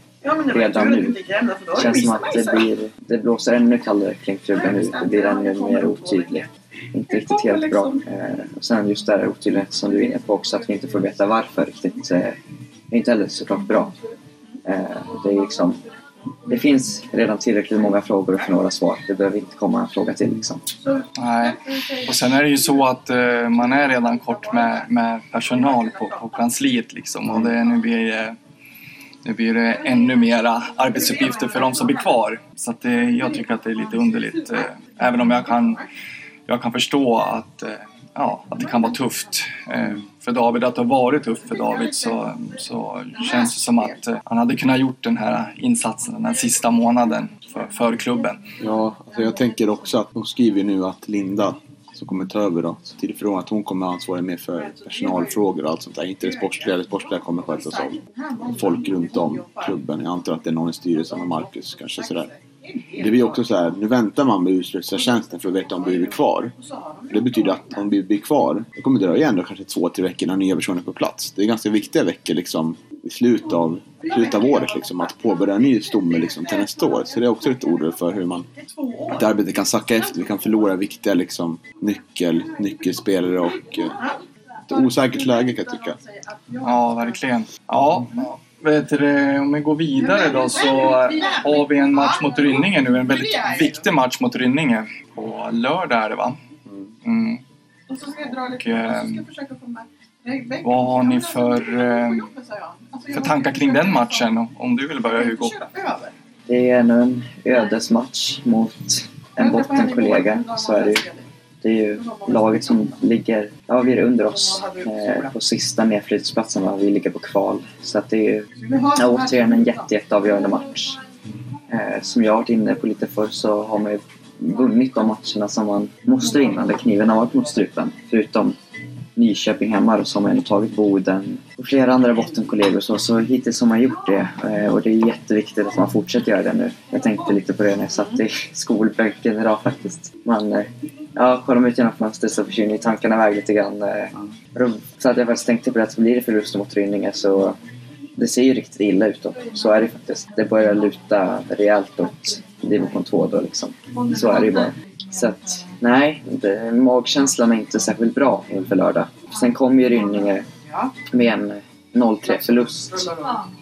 redan nu. Det känns som att det, blir, det blåser ännu kallare kring klubben nu. Det. Blir ännu mer otydligt inte riktigt helt bra. Eh, och sen just det här otydlighet som du är inne på också, att vi inte får veta varför riktigt. Eh, är inte heller såklart bra. Eh, det är liksom det finns redan tillräckligt många frågor för några svar. Det behöver inte komma en fråga till. Liksom. Nej, och sen är det ju så att uh, man är redan kort med, med personal på, på kansliet liksom. Och det, nu blir, uh, nu blir det ännu mera arbetsuppgifter för de som blir kvar. Så att det, jag tycker att det är lite underligt. Eh, även om jag kan, jag kan förstå att, eh, ja, att det kan vara tufft eh, för David. Att det har varit tufft för David så, så känns det som att eh, han hade kunnat gjort den här insatsen den här sista månaden för, för klubben. Ja, alltså jag tänker också att de skriver nu att Linda som kommer ta över då, så tidigt från att hon kommer ansvara mer för personalfrågor och allt sånt där. Inte det sportsliga, det sportsliga kommer skötas av folk runt om klubben. Jag antar att det är någon i styrelsen och Marcus kanske sådär. Det blir också så här, nu väntar man med utslutningstjänsten för att veta om vi blir kvar. Det betyder att om vi blir kvar, det kommer dröja ändå kanske två, tre veckor innan nya personer är på plats. Det är ganska viktiga veckor liksom i slutet av, slutet av året liksom, att påbörja en ny stomme liksom, till nästa år. Så det är också lite ord för hur man, att arbetet kan sacka efter. Vi kan förlora viktiga liksom, nyckel, nyckelspelare och eh, ett osäkert läge kan jag tycka. Ja, verkligen. Ja, vet du, om vi går vidare då så har vi en match mot Rynninge nu. En väldigt viktig match mot Rynninge. På lördag är det va? Mm. Och, eh, vad har ni för, eh, för tankar kring den matchen? Om du vill börja Hugo? Det är ännu en ödesmatch mot en bottenkollega, så är det ju. Det är ju laget som ligger, ja vi är under oss eh, på sista nedflyttningsplatsen Vi ligger på kval. Så att det är ju ja, återigen en jätte, jätteavgörande match. Eh, som jag har varit inne på lite förr så har man ju vunnit de matcherna som man måste vinna, där kniven har varit mot strupen. Förutom Nyköping hemma då, som har tagit Boden och flera andra bottenkollegor så, så hittills har man gjort det eh, och det är jätteviktigt att man fortsätter göra det nu. Jag tänkte lite på det när jag satt i skolbänken idag faktiskt. Eh, man, ja, kollar man ut genom fönstret så försvinner tankarna iväg lite grann. Eh, så att jag faktiskt tänkte på det att blir det förlust mot Rynninge så det ser ju riktigt illa ut då. Så är det faktiskt. Det börjar luta rejält åt division 2 då liksom. Så är det ju bara. Så att, nej, det, magkänslan är inte särskilt bra inför lördag. Sen kommer ju Rynninge med en 0-3 förlust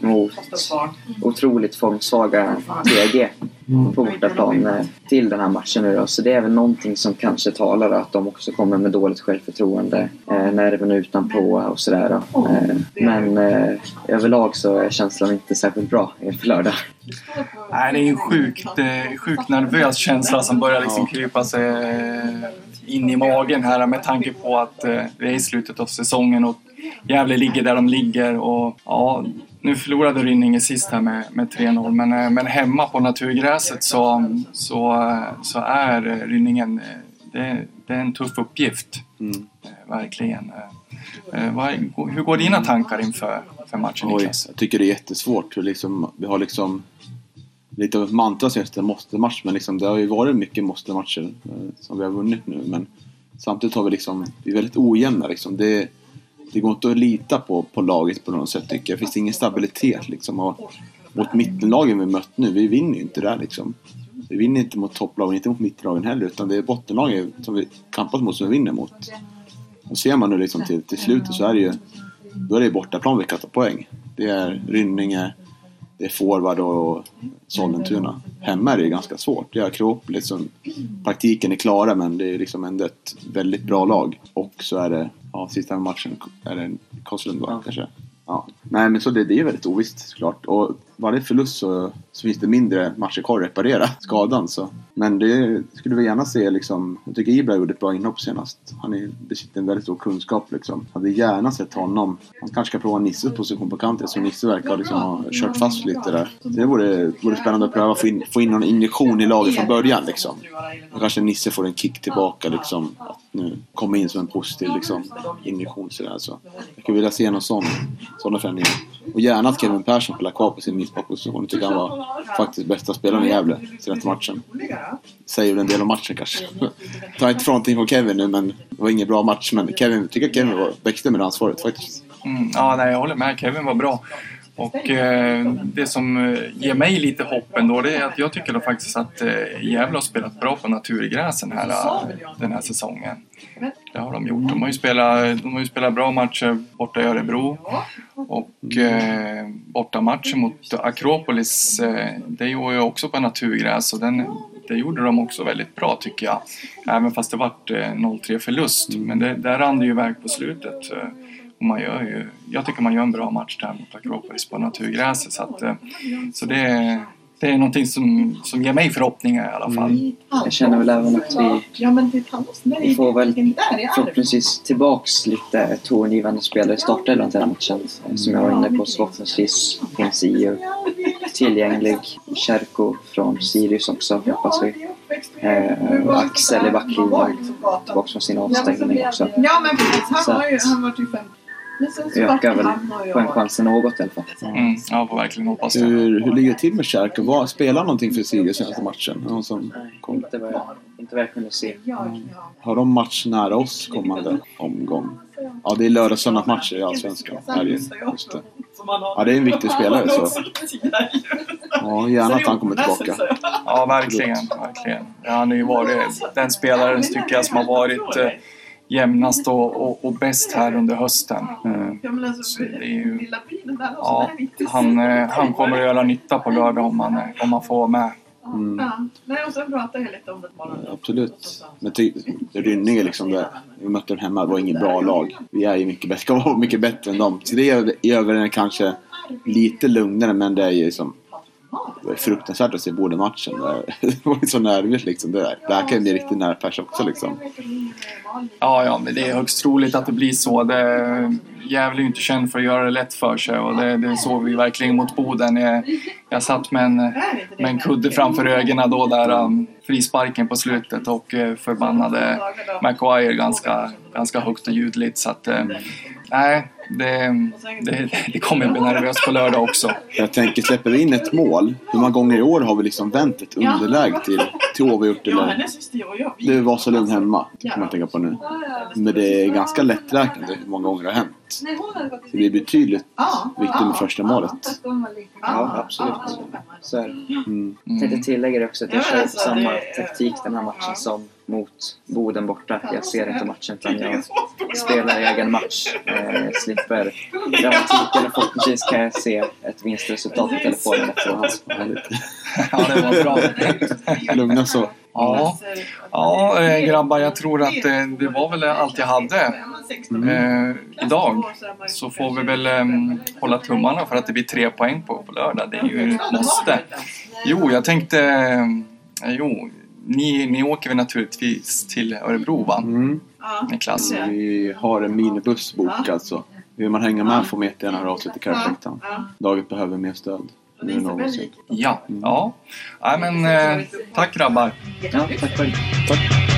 mot otroligt formsvaga TG på bortaplan eh, till den här matchen nu då. Så det är väl någonting som kanske talar att de också kommer med dåligt självförtroende, eh, nerven utanpå och sådär. Eh, men eh, överlag så är känslan inte särskilt bra inför lördag. Nej, det är en sjukt, eh, sjukt nervös känsla som börjar liksom krypa sig eh, in i magen här med tanke på att eh, det är i slutet av säsongen och Gävle ligger där de ligger och ja, nu förlorade Rynninge sist här med, med 3-0 men, eh, men hemma på naturgräset så, så, så är Rynningen det, det är en tuff uppgift. Mm. Verkligen. Hur går dina tankar inför för matchen Oj, Niklas? Jag tycker det är jättesvårt. Liksom, vi har liksom lite av ett mantra senaste måste-match men liksom, det har ju varit mycket måste-matcher som vi har vunnit nu men samtidigt har vi liksom, vi är väldigt ojämna liksom. Det, det går inte att lita på, på laget på något sätt tycker jag. Det finns ingen stabilitet liksom. Och mot mittenlagen vi mött nu, vi vinner ju inte där liksom. Vi vinner inte mot topplagen, inte mot mittenlagen heller. Utan det är bottenlagen som vi kampas mot som vi vinner mot. Och ser man nu liksom till, till slutet så är det ju då är det bortaplan vi kan ta poäng. Det är Rynninge, det är forward och Sollentuna. Hemma är det ju ganska svårt. Det är Akropolis liksom... praktiken är klara men det är liksom ändå ett väldigt bra lag. Och så är det, ja sista matchen är det Karlslund va, kanske. Ja. Nej men så det, det är väldigt ovisst såklart. Och varje förlust så, så finns det mindre matcher kvar att reparera skadan. Så. Men det skulle vi gärna se liksom. Jag tycker Ibra gjorde ett bra inhopp senast. Han är, besitter en väldigt stor kunskap liksom. Hade gärna sett honom. Han kanske ska prova Nisses position på kanten. Så Nisse verkar liksom ha kört fast lite där. Det vore, vore spännande att pröva få in, få in någon injektion i laget från början liksom. Och kanske Nisse får en kick tillbaka liksom. Att nu komma in som en positiv liksom, injektion sådär. Så jag skulle vilja se någon sån, sådana förändringar. Och gärna att Kevin Persson spelar kvar på sin mittbackposition. Jag tycker han var faktiskt bästa spelaren i Gävle senaste matchen. Säger väl en del om matchen kanske. Tar inte från någonting från Kevin nu men det var ingen bra match. Men Kevin, tycker att Kevin var, växte med det ansvaret faktiskt. Mm, ja, nej, jag håller med. Kevin var bra. Och eh, det som eh, ger mig lite hopp ändå det är att jag tycker faktiskt att eh, Gävle har spelat bra på naturgräsen här, eh, den här säsongen. Det har de gjort. De har ju spelat, de har ju spelat bra matcher borta i Örebro. Och eh, bortamatchen mot Akropolis, eh, det var ju också på naturgräs och den, det gjorde de också väldigt bra tycker jag. Även fast det vart eh, 0-3 förlust. Men det, där rann det ju iväg på slutet. Och man gör ju, jag tycker man gör en bra match där mot Akropolis på naturgräset. Så, att, eh, så det, är- det är någonting som, som ger mig förhoppningar i alla fall. Jag känner väl även att vi, vi får väl förhoppningsvis tillbaks lite tongivande spelare i startelvan till den matchen. Eh, Som jag var inne på så förhoppningsvis finns EU tillgänglig. Cherko från Sirius också hoppas vi. Eh, Axel i backlinjen tillbaks från sin avstängning också. Ja men precis, han Så var ju, att- Men sen så Ökar väl poängchansen något i alla fall. Mm, jag får verkligen hoppas det. Hur, hur ligger det till med Kärka? Vad- Spelar någonting för Sirius senaste matchen? Någon som kom? Inte vad jag, inte vad jag kunde se. Har de match nära oss kommande omgång? Ja, det är lördag söndag matcher i Allsvenskan. Just det. Ja, det är en viktig spelare så. Ja, gärna att han kommer tillbaka. Ja, verkligen. verkligen. Ja, han har ju varit den spelaren tycker jag som har varit eh, jämnast och, och, och bäst här under hösten. Så det är ju- ja, han, han kommer att göra nytta på lördag om han, eh, om han får vara med. Mm. Ja. Nej och sen pratade jag lite om det bara. Absolut. Men Rynninge liksom, det, vi mötte dem hemma, det var inget bra lag. Vi är ju mycket bättre, ska vara mycket bättre än dem. Så det är i övrigt kanske lite lugnare, men det är ju som det var fruktansvärt att se båda matchen. Det- var så nervigt liksom. Det, det här kan ju bli riktigt nervpers också liksom. Ja, ja, men det är högst troligt att det blir så. Det, Gävle är ju inte känd för att göra det lätt för sig och det, det såg vi verkligen mot Boden. Jag, satt med en, med en kudde framför ögonen då där um, frisparken på slutet och uh, förbannade Maguire ganska, ganska högt och ljudligt. Så att, uh, nej, det, det, det kommer bli nervöst på lördag också. Jag tänker, släpper vi in ett mål, hur många gånger i år har vi liksom vänt ett underläge till, syster och jag. vi- Det var så lugn hemma, det kan man tänka på nu. Men det är ganska lätträknat hur många gånger det har hänt. Så det blir betydligt viktigt med första målet. Ja, absolut. Så är det. Mm. Jag tänkte tillägga det också att jag Ja, men kör alltså, samma det- taktik den här matchen som mot Boden borta. Jag ser inte matchen utan jag spelar egen match. Eh, slipper dramatiken och förhoppningsvis kan jag se ett vinstresultat i telefonen efteråt. Ja, det var bra. Lugna så. Ja, ja eh, grabbar, jag tror att eh, det var väl allt jag hade eh, idag. Så får vi väl eh, hålla tummarna för att det blir tre poäng på, på lördag. Det är ju ett måste. Jo, jag tänkte... Eh, jo, ni, ni åker väl naturligtvis till Örebro, va? Mm. Niklas? Vi har en minibuss bokad så vill man hänga med får man jättegärna höra av sig till Kärrfläktan. Laget behöver mer stöd. Nu någonsin. Ja, ja. Nej, men eh, tack grabbar. Ja, tack själv. Tack.